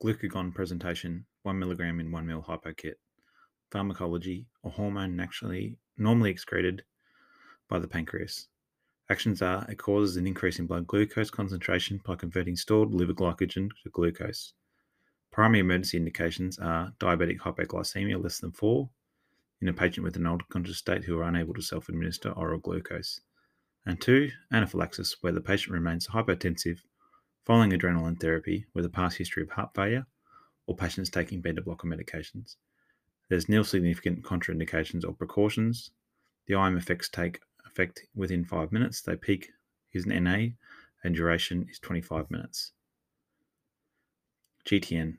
Glucagon presentation 1 milligram in 1 ml hypokit. Pharmacology, a hormone naturally normally excreted by the pancreas. Actions are it causes an increase in blood glucose concentration by converting stored liver glycogen to glucose. Primary emergency indications are diabetic hypoglycemia less than 4 in a patient with an altered conscious state who are unable to self administer oral glucose. And two, anaphylaxis, where the patient remains hypotensive following adrenaline therapy with a past history of heart failure or patients taking beta blocker medications. There's nil significant contraindications or precautions. The IM effects take effect within five minutes. They peak is an NA and duration is 25 minutes. GTN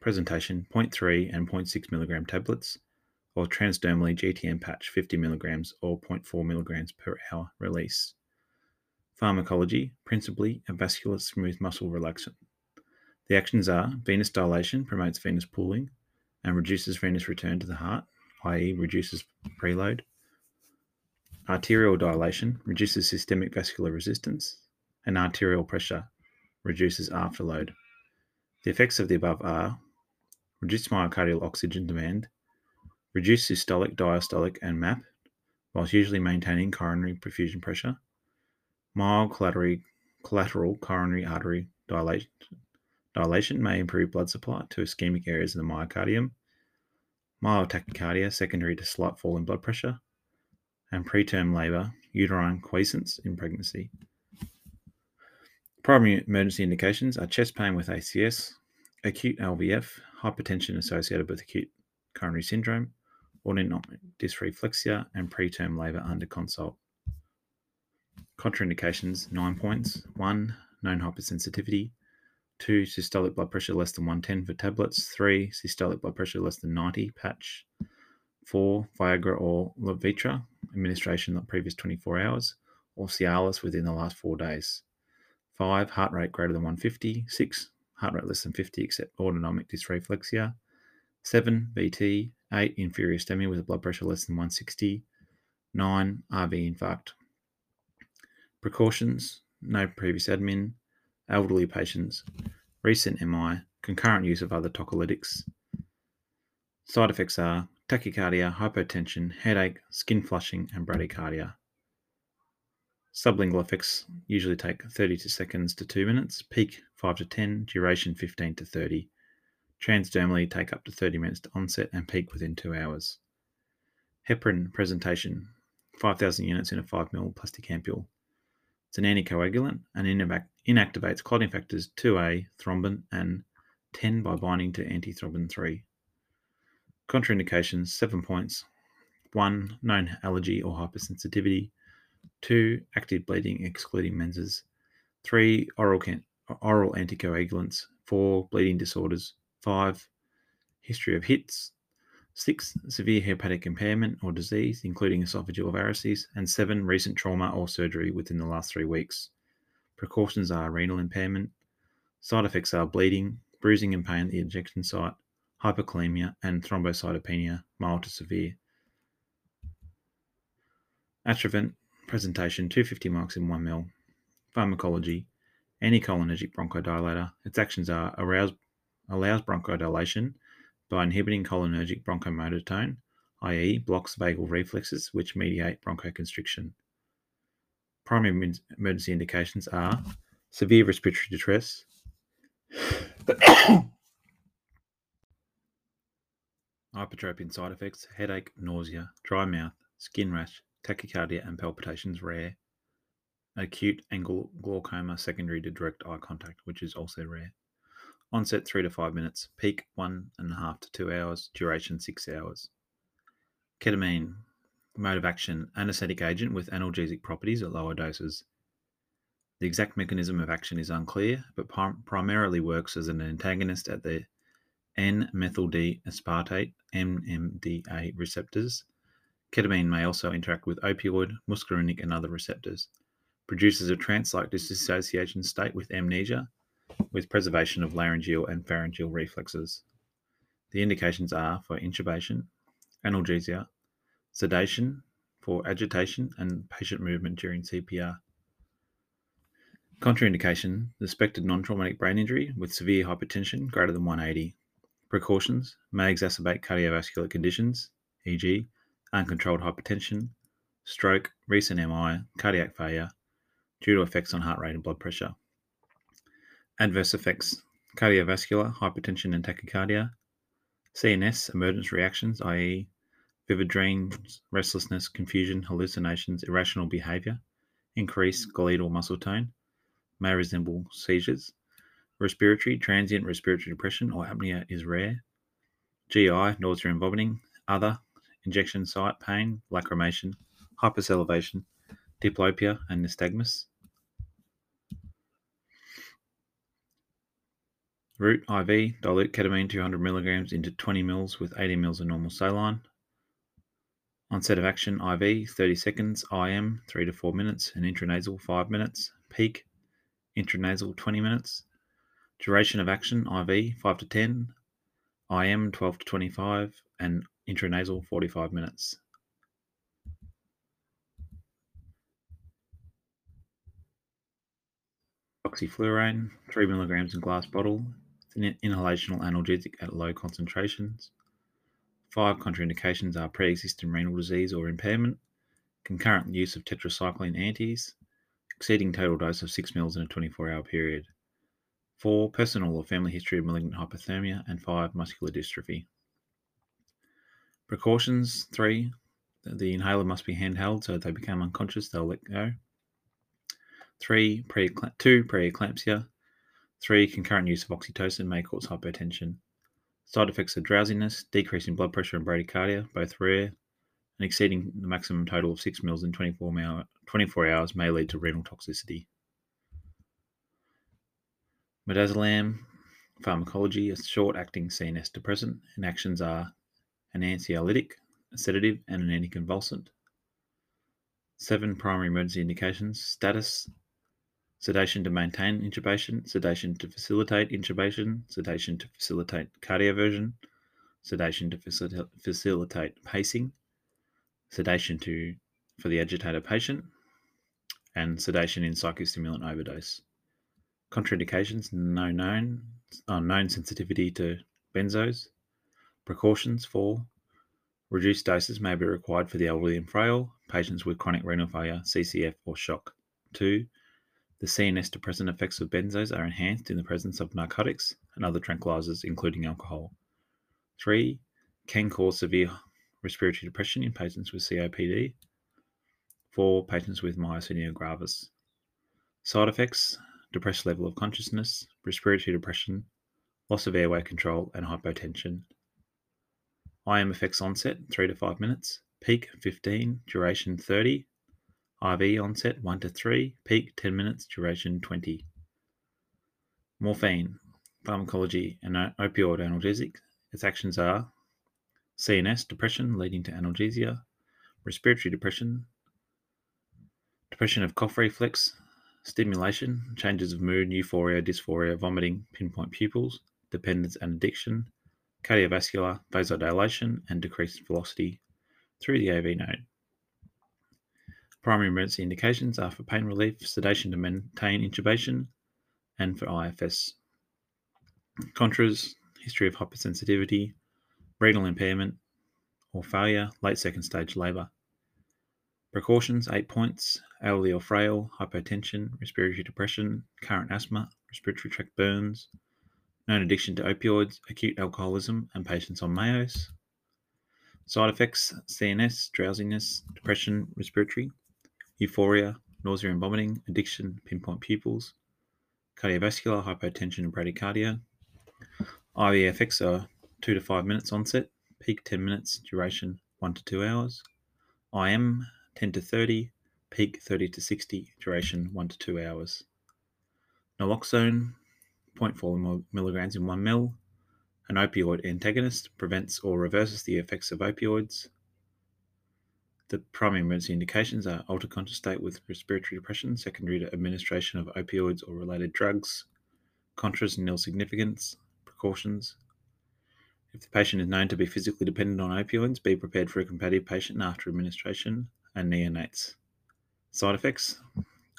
presentation 0.3 and 0.6 milligram tablets or transdermally GTN patch 50 milligrams or 0.4 milligrams per hour release. Pharmacology, principally a vascular smooth muscle relaxant. The actions are venous dilation promotes venous pooling and reduces venous return to the heart, i.e., reduces preload. Arterial dilation reduces systemic vascular resistance, and arterial pressure reduces afterload. The effects of the above are reduced myocardial oxygen demand, reduced systolic, diastolic, and MAP, whilst usually maintaining coronary perfusion pressure, mild collateral, coronary artery dilation, may improve blood supply to ischemic areas of the myocardium, mild tachycardia secondary to slight fall in blood pressure, and preterm labour, uterine quiescence in pregnancy. Primary emergency indications are chest pain with ACS, acute LVF, hypertension associated with acute coronary syndrome, autonomic dysreflexia, and preterm labour under consult. Contraindications 9 points 1. Known hypersensitivity. 2. Systolic blood pressure less than 110 for tablets. 3. Systolic blood pressure less than 90 patch. 4. Viagra or Levitra, administration not previous 24 hours, or Cialis within the last four days. 5. Heart rate greater than 150. 6. Heart rate less than 50 except autonomic dysreflexia. 7. VT. 8. Inferior STEMI with a blood pressure less than 160. 9. RV infarct. Precautions no previous admin, elderly patients, recent MI, concurrent use of other tocolytics. Side effects are tachycardia, hypotension, headache, skin flushing, and bradycardia. Sublingual effects usually take 30 to seconds to 2 minutes, peak 5 to 10, duration 15 to 30. Transdermally take up to 30 minutes to onset and peak within 2 hours. Heparin presentation 5,000 units in a 5 ml plastic ampule. It's an anticoagulant and inactivates clotting factors 2A, thrombin, and 10 by binding to antithrombin 3. Contraindications 7 points. 1. Known allergy or hypersensitivity. 2. Active bleeding excluding menses. 3. Oral, can- oral anticoagulants. 4. Bleeding disorders. 5. History of HITS. 6. Severe hepatic impairment or disease, including esophageal varices. And 7. Recent trauma or surgery within the last three weeks. Precautions are renal impairment. Side effects are bleeding, bruising and pain at the injection site, hyperkalemia, and thrombocytopenia, mild to severe. Atrovent presentation 250 marks in 1 ml. Pharmacology anticholinergic bronchodilator. Its actions are arouse, allows bronchodilation by inhibiting cholinergic bronchomotor tone, i.e., blocks vagal reflexes which mediate bronchoconstriction. Primary emergency indications are severe respiratory distress, hypertrophic side effects, headache, nausea, dry mouth, skin rash, tachycardia, and palpitations rare. Acute angle glaucoma secondary to direct eye contact, which is also rare. Onset three to five minutes. Peak one and a half to two hours. Duration six hours. Ketamine, mode of action, anesthetic agent with analgesic properties at lower doses. The exact mechanism of action is unclear, but prim- primarily works as an antagonist at the N-methyl D aspartate NMDA receptors. Ketamine may also interact with opioid, muscarinic, and other receptors. Produces a trance-like dissociation state with amnesia, with preservation of laryngeal and pharyngeal reflexes. The indications are for intubation, analgesia, sedation, for agitation, and patient movement during CPR. Contraindication suspected non traumatic brain injury with severe hypertension greater than 180. Precautions may exacerbate cardiovascular conditions, e.g., uncontrolled hypertension, stroke, recent MI, cardiac failure, due to effects on heart rate and blood pressure. Adverse effects cardiovascular, hypertension and tachycardia, CNS emergence reactions, i.e., vivid dreams, restlessness, confusion, hallucinations, irrational behavior, increased skeletal muscle tone, may resemble seizures. Respiratory, transient respiratory depression or apnea is rare. GI, nausea and vomiting. Other, injection site pain, lacrimation, hypersalivation, diplopia, and nystagmus. Route IV, dilute ketamine 200 milligrams into 20 mils with 80 mils of normal saline. Onset of action IV 30 seconds, IM 3 to 4 minutes, and intranasal 5 minutes. Peak intranasal 20 minutes. Duration of action IV 5 to 10, IM 12 to 25, and intranasal 45 minutes. Oxyflurane, 3 milligrams in glass bottle. An inhalational analgesic at low concentrations. Five contraindications are pre existing renal disease or impairment, concurrent use of tetracycline antis, exceeding total dose of 6 mils in a 24 hour period. 4. Personal or family history of malignant hyperthermia. And 5. Muscular dystrophy. Precautions 3. The inhaler must be handheld so if they become unconscious, they'll let go. 3. Pre- 2. Preeclampsia. 3. Concurrent use of oxytocin may cause hypotension. Side effects are drowsiness, decrease in blood pressure, and bradycardia, both rare, and exceeding the maximum total of 6 mils in 24, hour, 24 hours may lead to renal toxicity. Midazolam pharmacology, a short-acting CNS depressant, and actions are an anxiolytic, a sedative, and an anticonvulsant. Seven primary emergency indications status sedation to maintain intubation, sedation to facilitate intubation, sedation to facilitate cardioversion, sedation to facilitate pacing, sedation to for the agitated patient, and sedation in psychostimulant overdose. Contraindications: no known, unknown uh, sensitivity to benzos. Precautions for reduced doses may be required for the elderly and frail, patients with chronic renal failure, CCF, or shock. Two, the CNS depressant effects of benzos are enhanced in the presence of narcotics and other tranquilizers, including alcohol. Three, can cause severe respiratory depression in patients with COPD. 4. patients with myasthenia gravis. Side effects depressed level of consciousness, respiratory depression, loss of airway control, and hypotension. IM effects onset 3 to 5 minutes, peak 15, duration 30, IV onset 1 to 3, peak 10 minutes, duration 20. Morphine, pharmacology, and opioid analgesic. Its actions are CNS depression leading to analgesia, respiratory depression, depression of cough reflex, stimulation, changes of mood, euphoria, dysphoria, vomiting, pinpoint pupils, dependence and addiction, cardiovascular, vasodilation, and decreased velocity through the AV node. Primary emergency indications are for pain relief, sedation to maintain intubation, and for IFS. Contras, history of hypersensitivity, renal impairment or failure, late second stage labour. Precautions 8 points elderly or frail, hypotension, respiratory depression, current asthma, respiratory tract burns, known addiction to opioids, acute alcoholism, and patients on Mayos. Side effects CNS, drowsiness, depression, respiratory, euphoria, nausea and vomiting, addiction, pinpoint pupils, cardiovascular, hypotension, and bradycardia. IV effects are 2 to 5 minutes onset, peak 10 minutes, duration 1 to 2 hours. IM 10 to 30, peak 30 to 60, duration 1 to 2 hours. Naloxone 0.4 milligrams in 1 ml. An opioid antagonist prevents or reverses the effects of opioids. The primary emergency indications are altered conscious state with respiratory depression, secondary to administration of opioids or related drugs, contras nil significance, precautions, if the patient is known to be physically dependent on opioids, be prepared for a competitive patient after administration and neonates. Side effects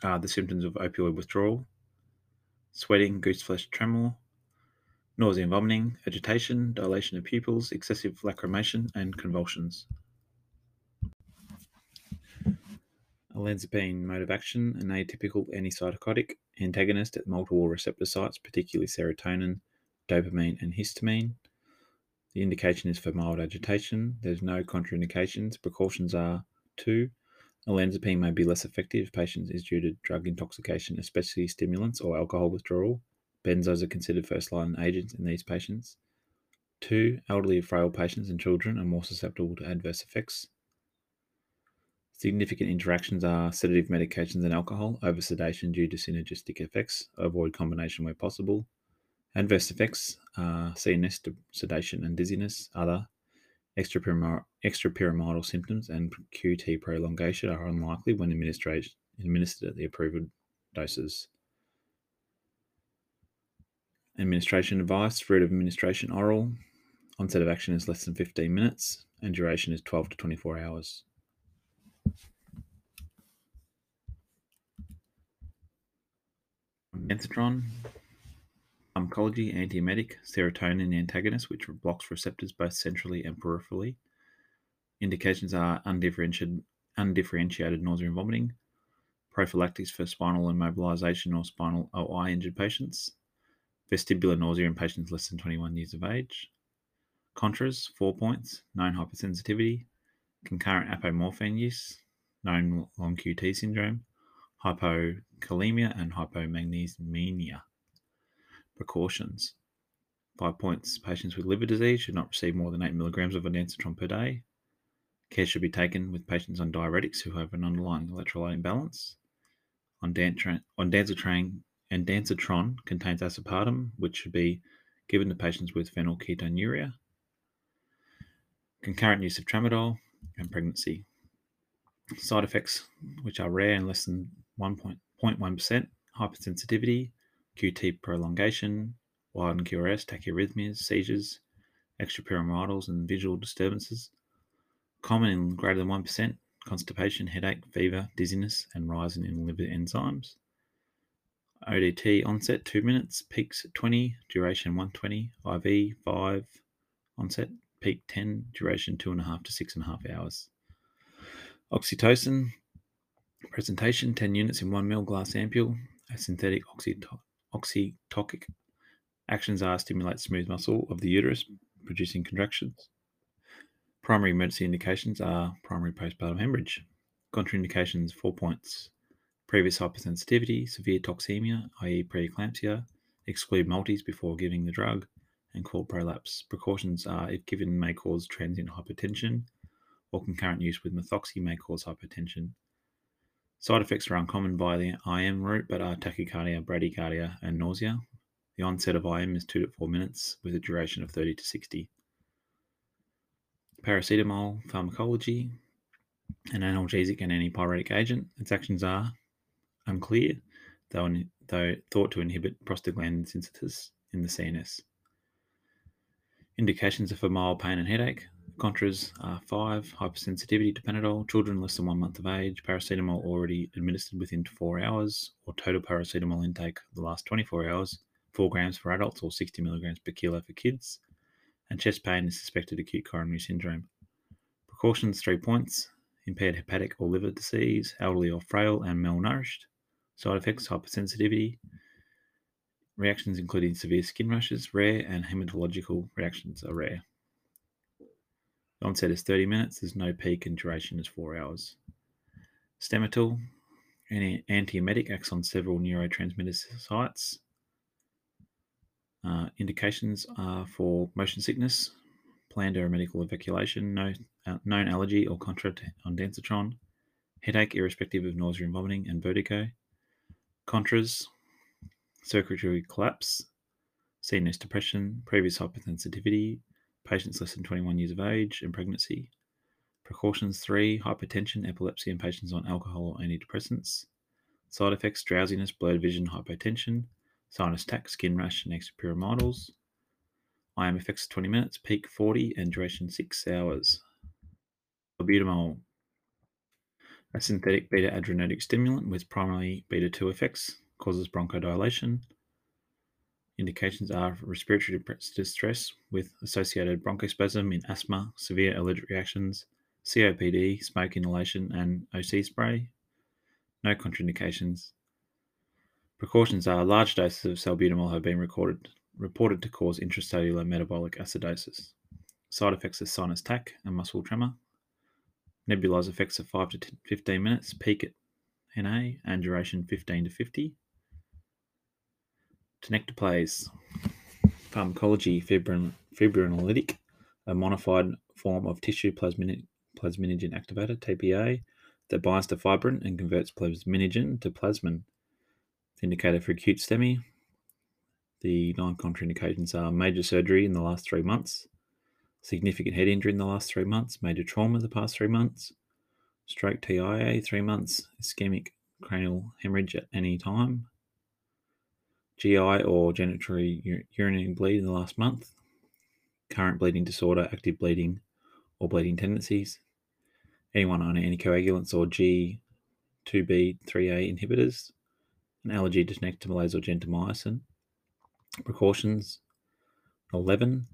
are the symptoms of opioid withdrawal sweating, goose flesh tremor, nausea and vomiting, agitation, dilation of pupils, excessive lacrimation, and convulsions. Olanzapine mode of action, an atypical antipsychotic antagonist at multiple receptor sites, particularly serotonin, dopamine, and histamine. The indication is for mild agitation. There's no contraindications. Precautions are two, olanzapine may be less effective if patients is due to drug intoxication, especially stimulants or alcohol withdrawal. Benzos are considered first line agents in these patients. Two, elderly, frail patients and children are more susceptible to adverse effects. Significant interactions are sedative medications and alcohol, over sedation due to synergistic effects, avoid combination where possible. Adverse effects are CNS sedation and dizziness. Other extrapyramidal, extrapyramidal symptoms and QT prolongation are unlikely when administered at the approved doses. Administration advice, route of administration oral. Onset of action is less than 15 minutes and duration is 12 to 24 hours. Ondansetron, pharmacology, antiemetic, serotonin antagonist, which blocks receptors both centrally and peripherally. Indications are undifferentiated, undifferentiated nausea and vomiting, prophylactics for spinal immobilization or spinal OI injured patients, vestibular nausea in patients less than 21 years of age. Contras, four points, known hypersensitivity, concurrent apomorphine use, known long QT syndrome, hypokalemia and hypomagnesemia. Precautions. Five points. Patients with liver disease should not receive more than 8 milligrams of ondansetron per day. Care should be taken with patients on diuretics who have an underlying electrolyte imbalance. Ondansetron, ondansetron contains aspartame, which should be given to patients with phenylketonuria. Concurrent use of tramadol and pregnancy. Side effects, which are rare and less than 1.1%, hypersensitivity, QT prolongation, wild and QRS, tachyarrhythmias, seizures, extrapyramidals, and visual disturbances. Common in greater than 1%, constipation, headache, fever, dizziness, and rising in liver enzymes. ODT onset 2 minutes, peaks 20, duration 120, IV 5, onset peak 10, duration 2.5 to 6.5 hours. Oxytocin presentation 10 units in 1 ml glass ampule, a synthetic oxyto- oxytocic. Actions are stimulate smooth muscle of the uterus, producing contractions. Primary emergency indications are primary postpartum hemorrhage. Contraindications 4 points previous hypersensitivity, severe toxemia, i.e., preeclampsia, exclude multis before giving the drug, and cord prolapse. Precautions are if given may cause transient hypertension, or concurrent use with methoxy may cause hypertension. Side effects are uncommon via the IM route but are tachycardia, bradycardia, and nausea. The onset of IM is 2 to 4 minutes with a duration of 30 to 60. Paracetamol pharmacology, an analgesic and antipyretic agent. Its actions are unclear, though, though thought to inhibit prostaglandin synthesis in the CNS. Indications are for mild pain and headache. Contras are 5, hypersensitivity to Panadol, children less than one month of age, paracetamol already administered within 4 hours, or total paracetamol intake the last 24 hours, 4 grams for adults or 60 milligrams per kilo for kids, and chest pain is suspected acute coronary syndrome. Precautions 3 points impaired hepatic or liver disease, elderly or frail, and malnourished. Side effects hypersensitivity. Reactions including severe skin rashes, rare, and hematological reactions are rare. Onset is 30 minutes, there's no peak, and duration is 4 hours. Stemetil, an antiemetic, acts on several neurotransmitter sites. Uh, indications are for motion sickness, planned aeromedical evacuation, no, uh, known allergy or contra ondansetron, headache irrespective of nausea and vomiting, and vertigo. Contras, circulatory collapse, CNS depression, previous hypersensitivity, patients less than 21 years of age, and pregnancy. Precautions 3 hypertension, epilepsy, and patients on alcohol or antidepressants. Side effects drowsiness, blurred vision, hypotension, sinus tach, skin rash, and extrapyramidals. IM effects 20 minutes, peak 40, and duration 6 hours. Albuterol A synthetic beta adrenergic stimulant with primarily beta 2 effects causes bronchodilation. Indications are respiratory distress with associated bronchospasm in asthma, severe allergic reactions, COPD, smoke inhalation, and OC spray. No contraindications. Precautions are large doses of salbutamol have been recorded, reported to cause intracellular metabolic acidosis. Side effects are sinus tach and muscle tremor. Nebulized effects are 5 to 15 minutes, peak at NA, and duration 15 to 50. Tenecteplase. Pharmacology, fibrin, fibrinolytic, a modified form of tissue plasminogen activator, TPA, that binds to fibrin and converts plasminogen to plasmin. Indicator for acute STEMI. The non contraindications are major surgery in the last three months, significant head injury in the last three months, major trauma the past three months, stroke TIA three months, ischemic cranial hemorrhage at any time, GI or genitourinary urinary bleed in the last month, current bleeding disorder, active bleeding, or bleeding tendencies, anyone on anticoagulants or G2B3A inhibitors, an allergy to nectamidase or gentamicin. Precautions 11.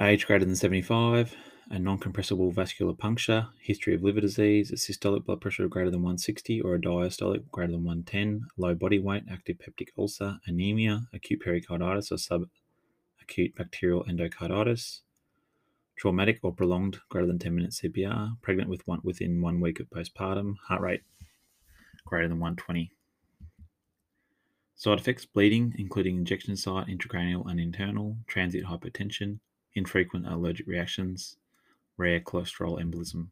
Age greater than 75, a non compressible vascular puncture, history of liver disease, a systolic blood pressure of greater than 160 or a diastolic greater than 110, low body weight, active peptic ulcer, anemia, acute pericarditis or subacute bacterial endocarditis, traumatic or prolonged greater than 10 minutes CPR, pregnant with one within one week of postpartum, heart rate greater than 120. Side effects bleeding, including injection site, intracranial and internal, transient hypertension, infrequent allergic reactions, rare cholesterol embolism.